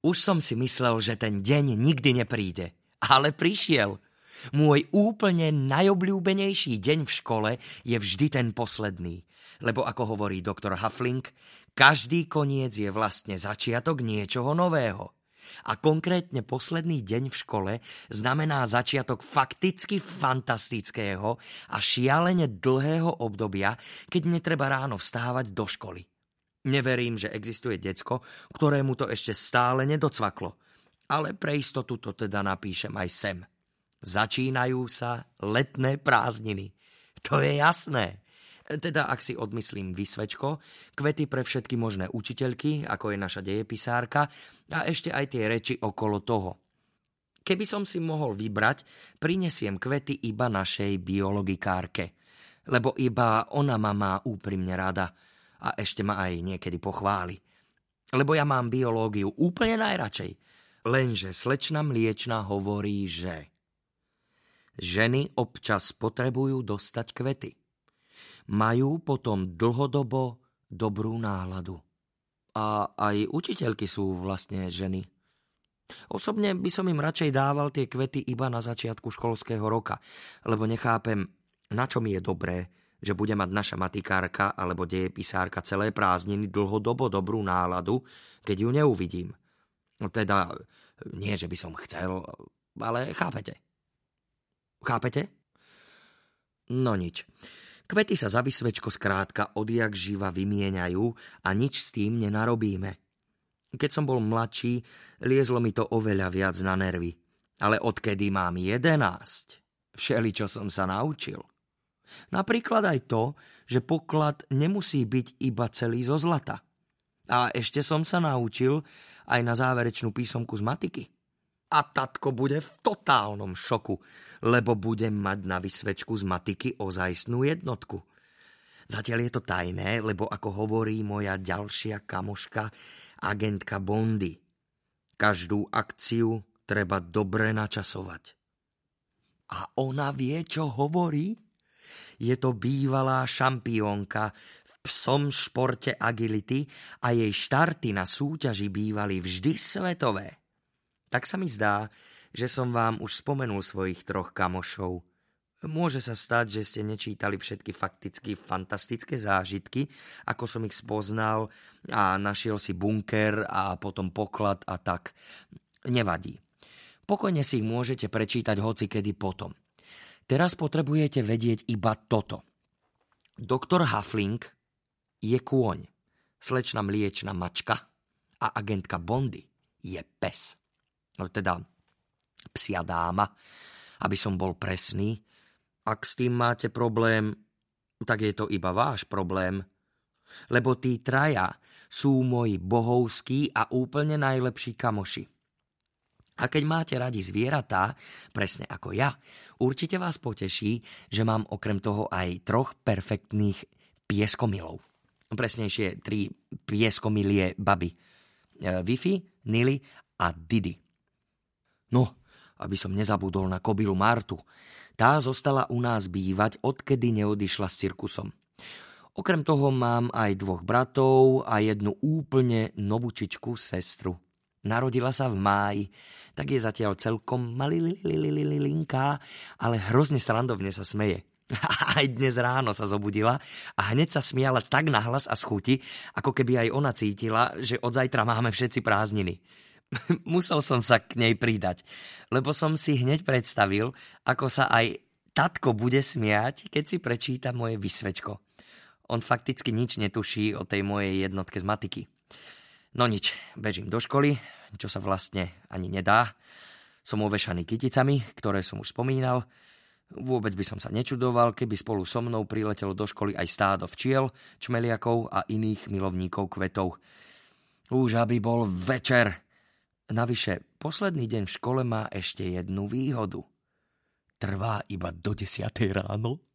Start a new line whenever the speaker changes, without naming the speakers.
Už som si myslel, že ten deň nikdy nepríde. Ale prišiel. Môj úplne najobľúbenejší deň v škole je vždy ten posledný. Lebo ako hovorí doktor Huffling, každý koniec je vlastne začiatok niečoho nového. A konkrétne posledný deň v škole znamená začiatok fakticky fantastického a šialene dlhého obdobia, keď netreba ráno vstávať do školy. Neverím, že existuje decko, ktorému to ešte stále nedocvaklo. Ale pre istotu to teda napíšem aj sem. Začínajú sa letné prázdniny. To je jasné. Teda, ak si odmyslím vysvečko, kvety pre všetky možné učiteľky, ako je naša dejepisárka, a ešte aj tie reči okolo toho. Keby som si mohol vybrať, prinesiem kvety iba našej biologikárke. Lebo iba ona ma má úprimne rada a ešte ma aj niekedy pochváli. Lebo ja mám biológiu úplne najradšej. Lenže slečna mliečna hovorí, že ženy občas potrebujú dostať kvety majú potom dlhodobo dobrú náladu. A aj učiteľky sú vlastne ženy. Osobne by som im radšej dával tie kvety iba na začiatku školského roka, lebo nechápem, na čo mi je dobré, že bude mať naša matikárka alebo dejepisárka celé prázdniny dlhodobo dobrú náladu, keď ju neuvidím. Teda, nie, že by som chcel, ale chápete. Chápete? No nič. Kvety sa za vysvečko skrátka odjak živa vymieňajú a nič s tým nenarobíme. Keď som bol mladší, liezlo mi to oveľa viac na nervy. Ale odkedy mám jedenásť, všeli, čo som sa naučil. Napríklad aj to, že poklad nemusí byť iba celý zo zlata. A ešte som sa naučil aj na záverečnú písomku z matiky a tatko bude v totálnom šoku, lebo budem mať na vysvečku z matiky ozajstnú jednotku. Zatiaľ je to tajné, lebo ako hovorí moja ďalšia kamoška, agentka Bondy, každú akciu treba dobre načasovať. A ona vie, čo hovorí? Je to bývalá šampiónka v psom športe agility a jej štarty na súťaži bývali vždy svetové. Tak sa mi zdá, že som vám už spomenul svojich troch kamošov. Môže sa stať, že ste nečítali všetky fakticky fantastické zážitky, ako som ich spoznal a našiel si bunker a potom poklad a tak. Nevadí. Pokojne si ich môžete prečítať hoci kedy potom. Teraz potrebujete vedieť iba toto. Doktor Huffling je kôň, slečna mliečna mačka a agentka Bondy je pes. No teda psia dáma, aby som bol presný. Ak s tým máte problém, tak je to iba váš problém. Lebo tí traja sú moji bohovskí a úplne najlepší kamoši. A keď máte radi zvieratá, presne ako ja, určite vás poteší, že mám okrem toho aj troch perfektných pieskomilov. Presnejšie tri pieskomilie baby. Wi-Fi, Nili a Didi. No, aby som nezabudol na kobilu Martu. Tá zostala u nás bývať, odkedy neodišla s cirkusom. Okrem toho mám aj dvoch bratov a jednu úplne novúčičku sestru. Narodila sa v máji, tak je zatiaľ celkom malililinká, ale hrozne srandovne sa smeje. Aj dnes ráno sa zobudila a hneď sa smiala tak nahlas a schuti, ako keby aj ona cítila, že od zajtra máme všetci prázdniny. musel som sa k nej pridať, lebo som si hneď predstavil, ako sa aj tatko bude smiať, keď si prečíta moje vysvečko. On fakticky nič netuší o tej mojej jednotke z matiky. No nič, bežím do školy, čo sa vlastne ani nedá. Som ovešaný kyticami, ktoré som už spomínal. Vôbec by som sa nečudoval, keby spolu so mnou priletelo do školy aj stádo včiel, čmeliakov a iných milovníkov kvetov. Už aby bol večer, Navyše, posledný deň v škole má ešte jednu výhodu. Trvá iba do 10. ráno.